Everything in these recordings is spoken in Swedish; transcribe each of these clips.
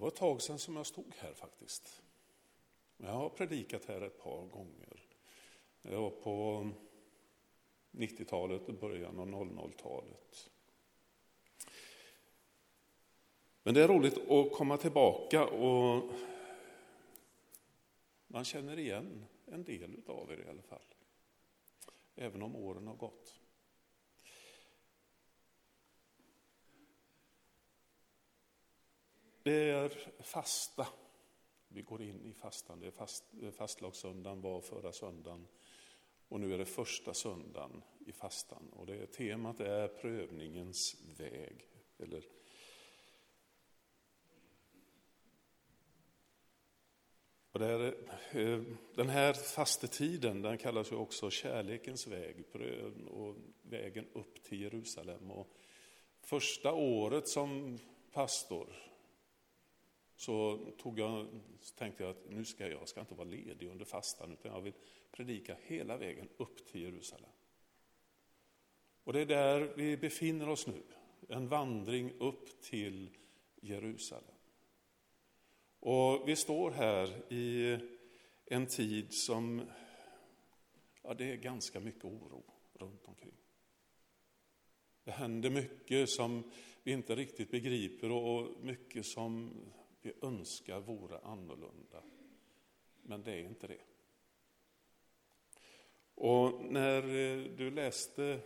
var ett tag sedan som jag stod här faktiskt. Jag har predikat här ett par gånger. Det var på 90-talet och början av 00-talet. Men det är roligt att komma tillbaka och man känner igen en del av er i alla fall. Även om åren har gått. Det är fasta. Vi går in i fastan. Det är fast, eh, fastlagssöndagen var förra söndagen. Och nu är det första söndagen i fastan. Och det temat är prövningens väg. Eller och det eh, den här fastetiden den kallas ju också kärlekens väg och vägen upp till Jerusalem. Och första året som pastor så tog jag, tänkte jag att nu ska jag ska inte vara ledig under fastan utan jag vill predika hela vägen upp till Jerusalem. Och det är där vi befinner oss nu, en vandring upp till Jerusalem. Och vi står här i en tid som, ja det är ganska mycket oro runt omkring. Det händer mycket som vi inte riktigt begriper och mycket som vi önskar vore annorlunda. Men det är inte det. Och när eh, du läste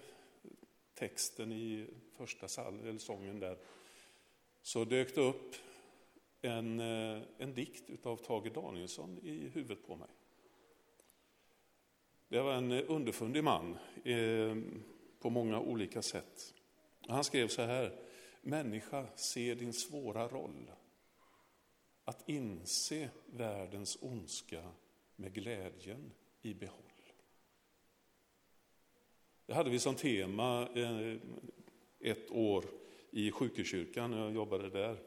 texten i första eller sången där så dök det upp en, eh, en dikt utav Tage Danielsson i huvudet på mig. Det var en eh, underfundig man eh, på många olika sätt. Han skrev så här, människa, se din svåra roll att inse världens ondska med glädjen i behåll. Det hade vi som tema eh, ett år i sjukhuskyrkan när jag jobbade där.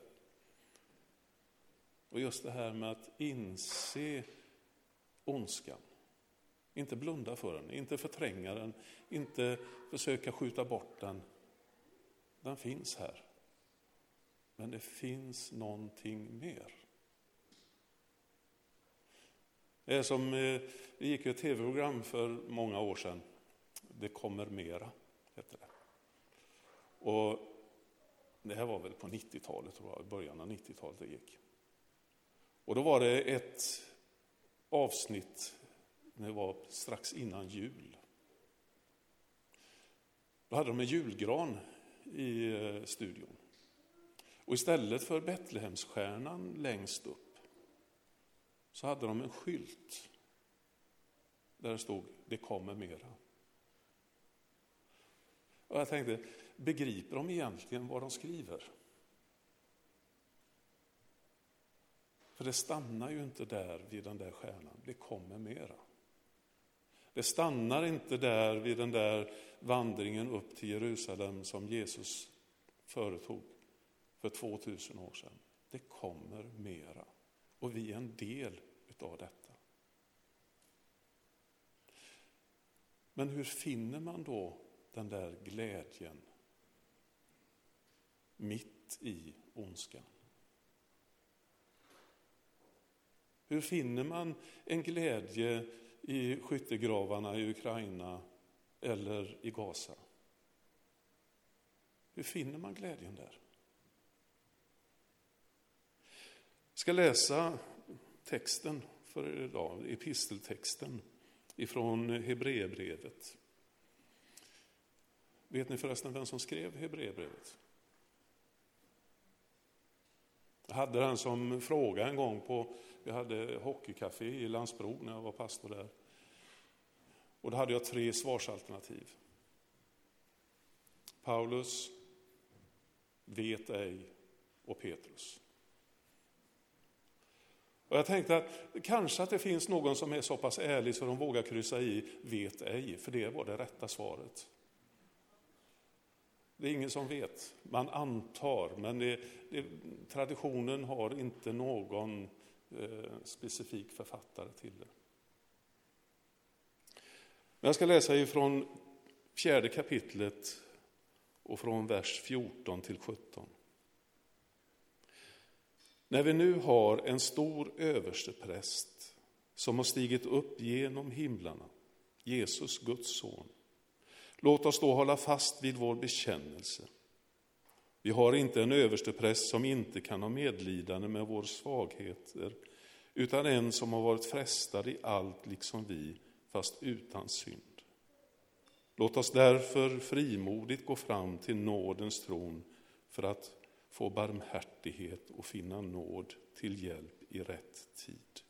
Och just det här med att inse ondskan. Inte blunda för den, inte förtränga den, inte försöka skjuta bort den. Den finns här. Men det finns någonting mer. Det är som, eh, det gick ett tv-program för många år sedan. Det kommer mera, hette det. Och det här var väl på 90-talet, tror jag, början av 90-talet det gick. Och då var det ett avsnitt, det var strax innan jul. Då hade de en julgran i eh, studion. Och istället för Betlehemsstjärnan längst upp så hade de en skylt där det stod det kommer mera. Och jag tänkte, begriper de egentligen vad de skriver? För det stannar ju inte där vid den där stjärnan, det kommer mera. Det stannar inte där vid den där vandringen upp till Jerusalem som Jesus företog för 2000 år sedan. Det kommer mera. Och vi är en del utav detta. Men hur finner man då den där glädjen mitt i ondskan? Hur finner man en glädje i skyttegravarna i Ukraina eller i Gaza? Hur finner man glädjen där? Jag ska läsa texten för idag, episteltexten ifrån Hebreerbrevet. Vet ni förresten vem som skrev Hebreerbrevet? Jag hade den som fråga en gång på, vi hade hockeycafé i Landsbro när jag var pastor där. Och då hade jag tre svarsalternativ. Paulus, vet ej och Petrus. Och jag tänkte att kanske att det finns någon som är så pass ärlig så de vågar kryssa i vet ej, för det var det rätta svaret. Det är ingen som vet, man antar, men det, det, traditionen har inte någon eh, specifik författare till det. Men jag ska läsa ifrån fjärde kapitlet och från vers 14 till 17. När vi nu har en stor överstepräst som har stigit upp genom himlarna, Jesus, Guds son, låt oss då hålla fast vid vår bekännelse. Vi har inte en överstepräst som inte kan ha medlidande med våra svagheter, utan en som har varit frestad i allt liksom vi, fast utan synd. Låt oss därför frimodigt gå fram till nådens tron för att få barmhärtighet och finna nåd till hjälp i rätt tid.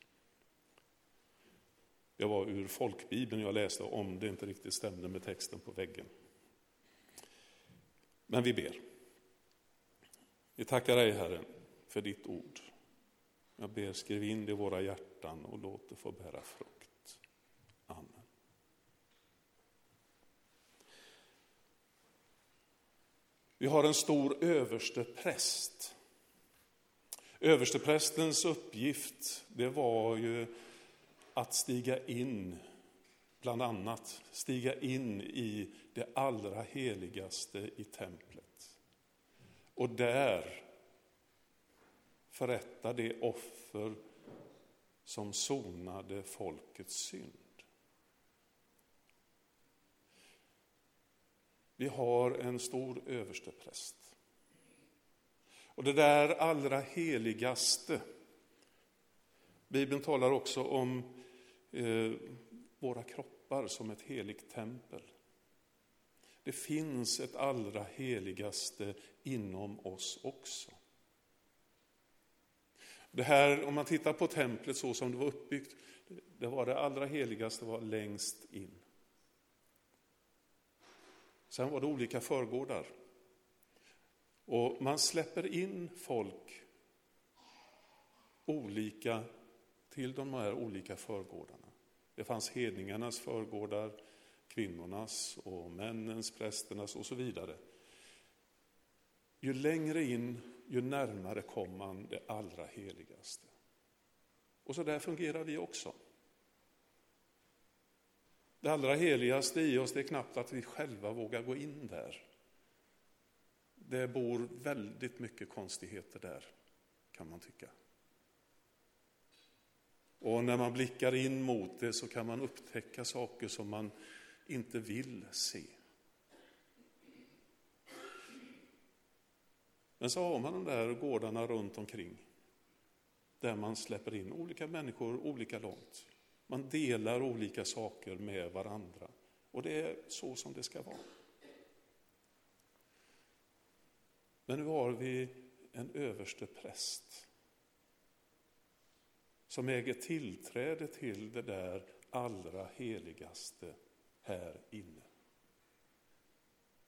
Det var ur folkbibeln jag läste om det inte riktigt stämde med texten på väggen. Men vi ber. Vi tackar dig Herre för ditt ord. Jag ber skriv in det i våra hjärtan och låt det få bära frukt. Vi har en stor överste präst. Översteprästens uppgift det var ju att stiga in, bland annat stiga in i det allra heligaste i templet. Och där förrätta det offer som sonade folkets synd. Vi har en stor överstepräst. Och det där allra heligaste, Bibeln talar också om eh, våra kroppar som ett heligt tempel. Det finns ett allra heligaste inom oss också. Det här, om man tittar på templet så som det var uppbyggt, det var det allra heligaste var längst in. Sen var det olika förgårdar. Och man släpper in folk olika till de här olika förgårdarna. Det fanns hedningarnas förgårdar, kvinnornas och männens, prästernas och så vidare. Ju längre in, ju närmare kom man det allra heligaste. Och så där fungerar vi också. Det allra heligaste i oss det är knappt att vi själva vågar gå in där. Det bor väldigt mycket konstigheter där, kan man tycka. Och när man blickar in mot det så kan man upptäcka saker som man inte vill se. Men så har man de där gårdarna runt omkring där man släpper in olika människor olika långt. Man delar olika saker med varandra. Och det är så som det ska vara. Men nu har vi en överste präst som äger tillträde till det där allra heligaste här inne.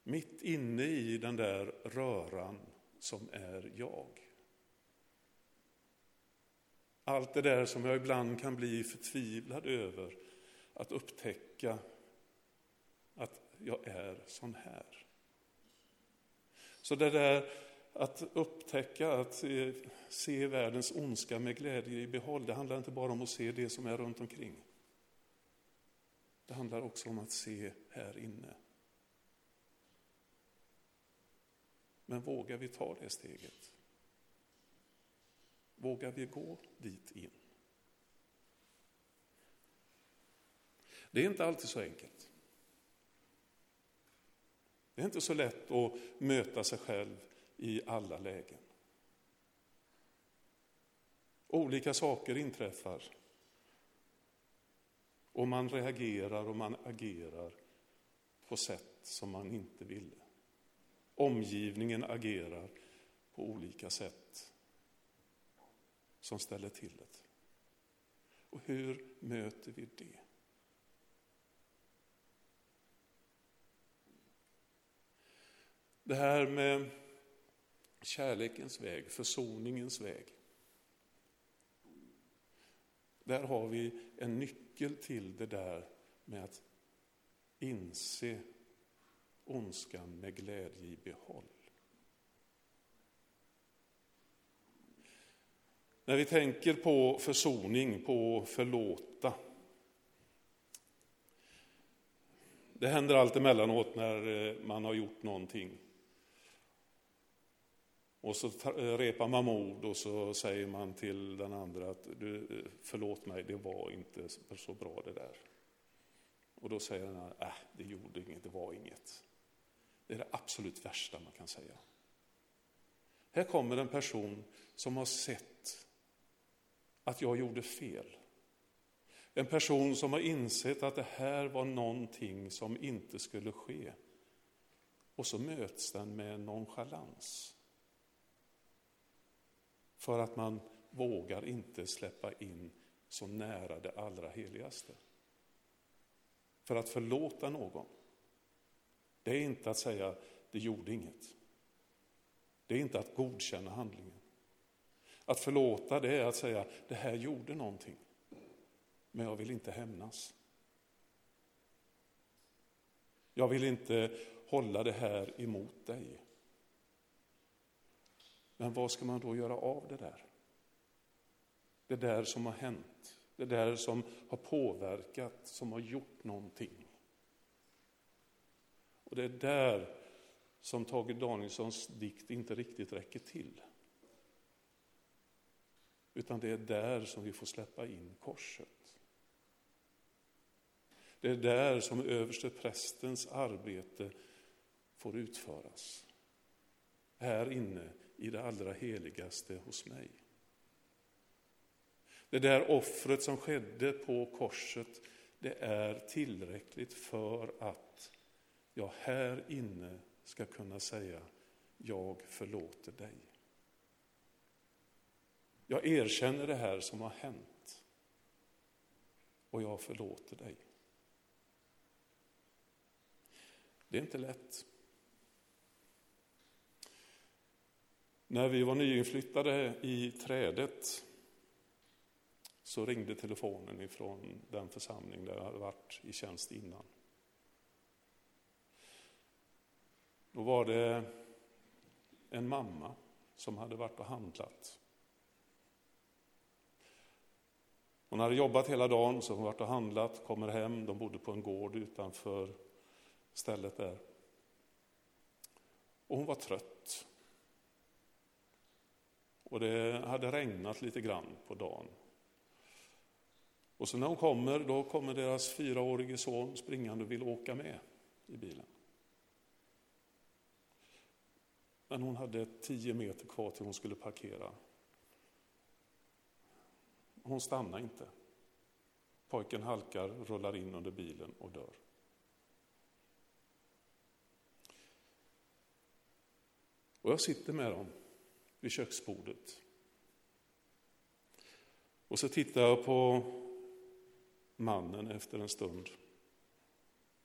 Mitt inne i den där röran som är jag. Allt det där som jag ibland kan bli förtvivlad över, att upptäcka att jag är sån här. Så det där att upptäcka, att se världens ondska med glädje i behåll, det handlar inte bara om att se det som är runt omkring. Det handlar också om att se här inne. Men vågar vi ta det steget? Vågar vi gå dit in? Det är inte alltid så enkelt. Det är inte så lätt att möta sig själv i alla lägen. Olika saker inträffar och man reagerar och man agerar på sätt som man inte ville. Omgivningen agerar på olika sätt som ställer till det. Och hur möter vi det? Det här med kärlekens väg, försoningens väg. Där har vi en nyckel till det där med att inse ondskan med glädje i behåll. När vi tänker på försoning, på förlåta. Det händer allt emellanåt när eh, man har gjort någonting Och så eh, repar man mod och så säger man till den andra att du, eh, förlåt mig, det var inte så bra det där. Och då säger den andra, äh, det gjorde inget, det var inget. Det är det absolut värsta man kan säga. Här kommer en person som har sett att jag gjorde fel. En person som har insett att det här var någonting som inte skulle ske. Och så möts den med nonchalans. För att man vågar inte släppa in så nära det allra heligaste. För att förlåta någon, det är inte att säga det gjorde inget. Det är inte att godkänna handlingen. Att förlåta det är att säga det här gjorde någonting, men jag vill inte hämnas. Jag vill inte hålla det här emot dig. Men vad ska man då göra av det där? Det där som har hänt, det där som har påverkat, som har gjort någonting. Och det är där som Tage Danielssons dikt inte riktigt räcker till. Utan det är där som vi får släppa in korset. Det är där som överste prästens arbete får utföras. Här inne i det allra heligaste hos mig. Det där offret som skedde på korset, det är tillräckligt för att jag här inne ska kunna säga, jag förlåter dig. Jag erkänner det här som har hänt och jag förlåter dig. Det är inte lätt. När vi var nyinflyttade i trädet så ringde telefonen ifrån den församling där jag hade varit i tjänst innan. Då var det en mamma som hade varit och handlat. Hon hade jobbat hela dagen, så hon varit och handlat, kommer hem, de bodde på en gård utanför stället där. Och hon var trött. Och det hade regnat lite grann på dagen. Och så när hon kommer, då kommer deras fyraårige son springande och vill åka med i bilen. Men hon hade tio meter kvar till hon skulle parkera. Hon stannar inte. Pojken halkar, rullar in under bilen och dör. Och jag sitter med dem vid köksbordet. Och så tittar jag på mannen efter en stund.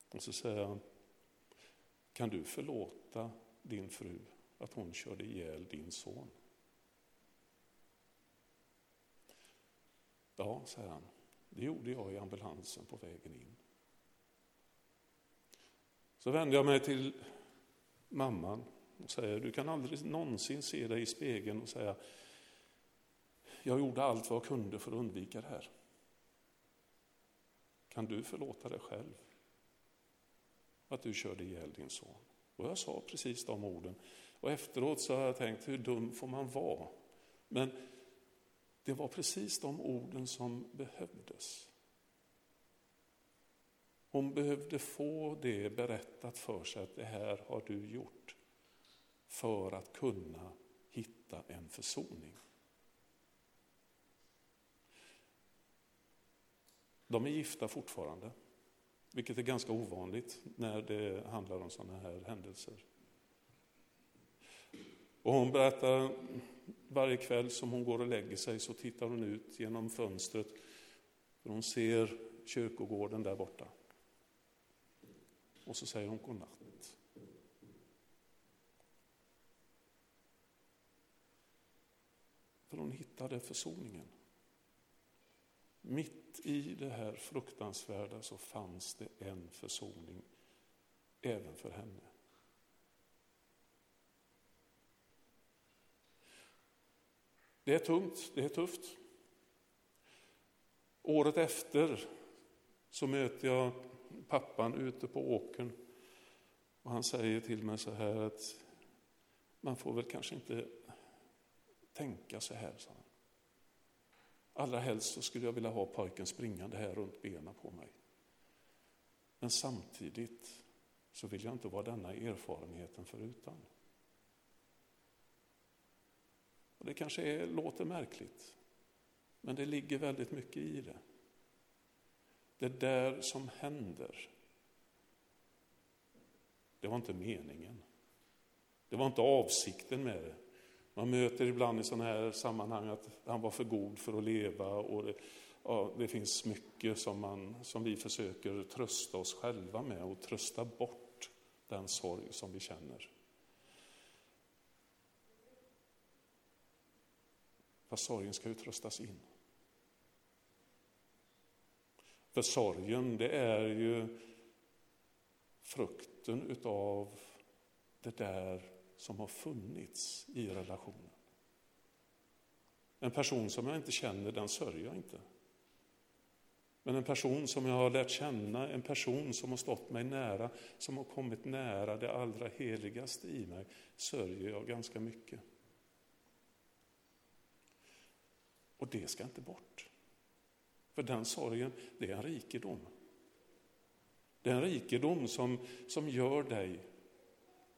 Och så säger han, kan du förlåta din fru att hon körde ihjäl din son? Ja, säger han, det gjorde jag i ambulansen på vägen in. Så vänder jag mig till mamman och säger, du kan aldrig någonsin se dig i spegeln och säga, jag gjorde allt vad jag kunde för att undvika det här. Kan du förlåta dig själv? Att du körde ihjäl din son. Och jag sa precis de orden. Och efteråt så har jag tänkt, hur dum får man vara? Men det var precis de orden som behövdes. Hon behövde få det berättat för sig att det här har du gjort för att kunna hitta en försoning. De är gifta fortfarande, vilket är ganska ovanligt när det handlar om sådana här händelser. Och hon berättar varje kväll som hon går och lägger sig så tittar hon ut genom fönstret. För hon ser kyrkogården där borta. Och så säger hon godnatt. För hon hittade försoningen. Mitt i det här fruktansvärda så fanns det en försoning även för henne. Det är tungt, det är tufft. Året efter så möter jag pappan ute på åkern och han säger till mig så här att man får väl kanske inte tänka så här, sa han. Allra helst så skulle jag vilja ha pojken springande här runt benen på mig. Men samtidigt så vill jag inte vara denna erfarenheten förutan. Och det kanske är, låter märkligt, men det ligger väldigt mycket i det. Det där som händer, det var inte meningen. Det var inte avsikten med det. Man möter ibland i sådana här sammanhang att han var för god för att leva och det, ja, det finns mycket som, man, som vi försöker trösta oss själva med och trösta bort den sorg som vi känner. Att sorgen ska utrustas in. För sorgen, det är ju frukten utav det där som har funnits i relationen. En person som jag inte känner, den sörjer jag inte. Men en person som jag har lärt känna, en person som har stått mig nära, som har kommit nära det allra heligaste i mig, sörjer jag ganska mycket. Och det ska inte bort. För den sorgen, det är en rikedom. Det är en rikedom som, som gör dig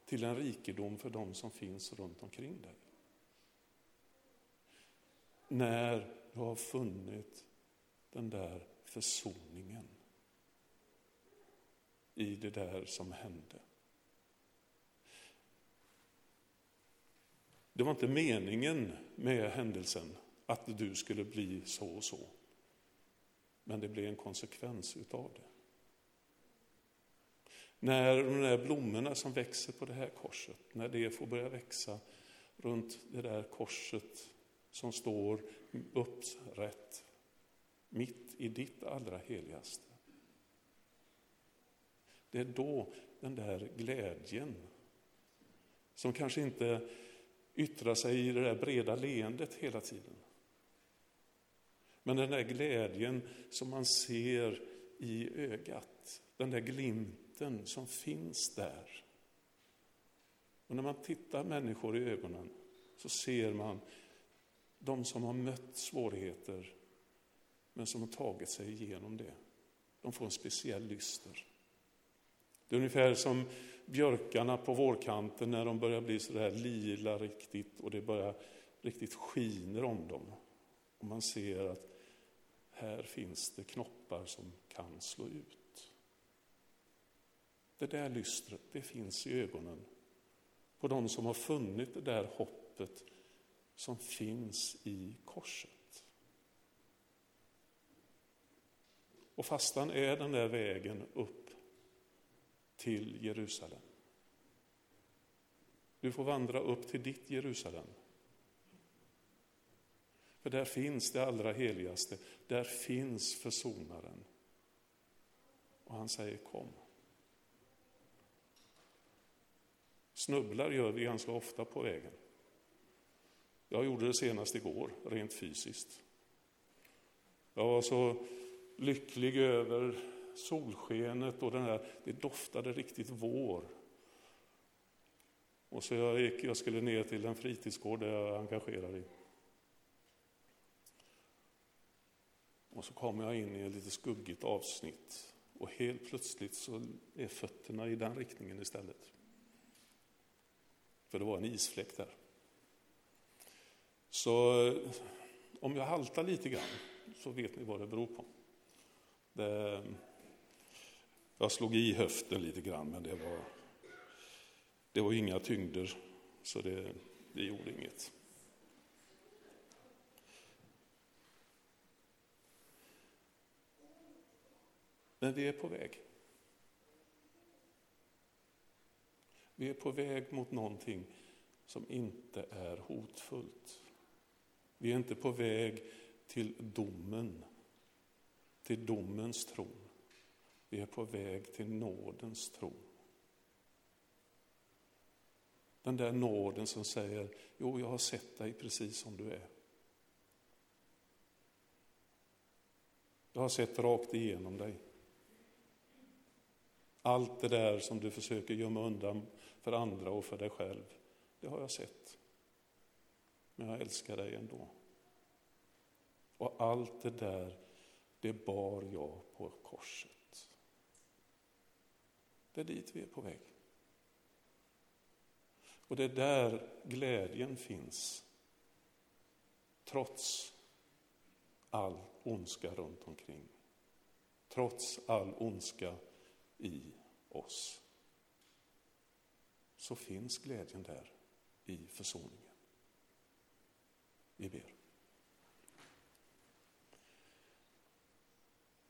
till en rikedom för de som finns runt omkring dig. När du har funnit den där försoningen i det där som hände. Det var inte meningen med händelsen att du skulle bli så och så. Men det blev en konsekvens utav det. När de där blommorna som växer på det här korset, när det får börja växa runt det där korset som står upprätt mitt i ditt allra heligaste. Det är då den där glädjen, som kanske inte yttrar sig i det där breda leendet hela tiden. Men den där glädjen som man ser i ögat, den där glimten som finns där. Och när man tittar människor i ögonen så ser man de som har mött svårigheter men som har tagit sig igenom det. De får en speciell lyster. Det är ungefär som björkarna på vårkanten när de börjar bli så där lila riktigt och det börjar riktigt skiner om dem. Och man ser att här finns det knoppar som kan slå ut. Det där lystret, det finns i ögonen på de som har funnit det där hoppet som finns i korset. Och fastan är den där vägen upp till Jerusalem. Du får vandra upp till ditt Jerusalem. För där finns det allra heligaste, där finns försonaren. Och han säger kom. Snubblar gör vi ganska ofta på vägen. Jag gjorde det senast igår, rent fysiskt. Jag var så lycklig över solskenet och den här, det doftade riktigt vår. Och så jag, gick, jag skulle ner till en fritidsgård där jag är engagerad i. Och så kommer jag in i ett lite skuggigt avsnitt och helt plötsligt så är fötterna i den riktningen istället. För det var en isfläck där. Så eh, om jag haltar lite grann så vet ni vad det beror på. Det, jag slog i höften lite grann, men det var, det var inga tyngder, så det, det gjorde inget. Men vi är på väg. Vi är på väg mot någonting som inte är hotfullt. Vi är inte på väg till domen till domens tron. Vi är på väg till nådens tron. Den där nåden som säger, jo jag har sett dig precis som du är. Jag har sett rakt igenom dig. Allt det där som du försöker gömma undan för andra och för dig själv, det har jag sett. Men jag älskar dig ändå. Och allt det där, det bar jag på korset. Det är dit vi är på väg. Och det är där glädjen finns. Trots all ondska runt omkring. Trots all ondska i oss. Så finns glädjen där i försoningen. Vi ber.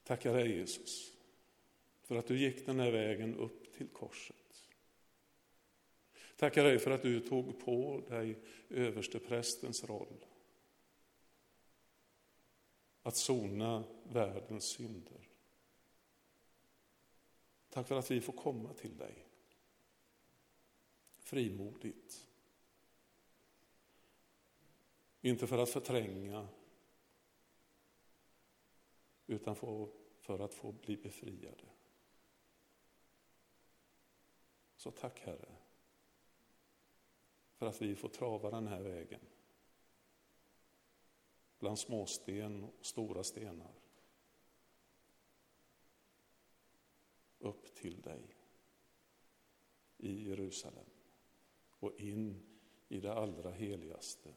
Tackar dig Jesus för att du gick den här vägen upp till korset. Tackar dig för att du tog på dig översteprästens roll. Att sona världens synder. Tack för att vi får komma till dig. Frimodigt. Inte för att förtränga, utan för att få bli befriade. Så tack Herre för att vi får trava den här vägen. Bland småsten och stora stenar. Upp till dig i Jerusalem och in i det allra heligaste.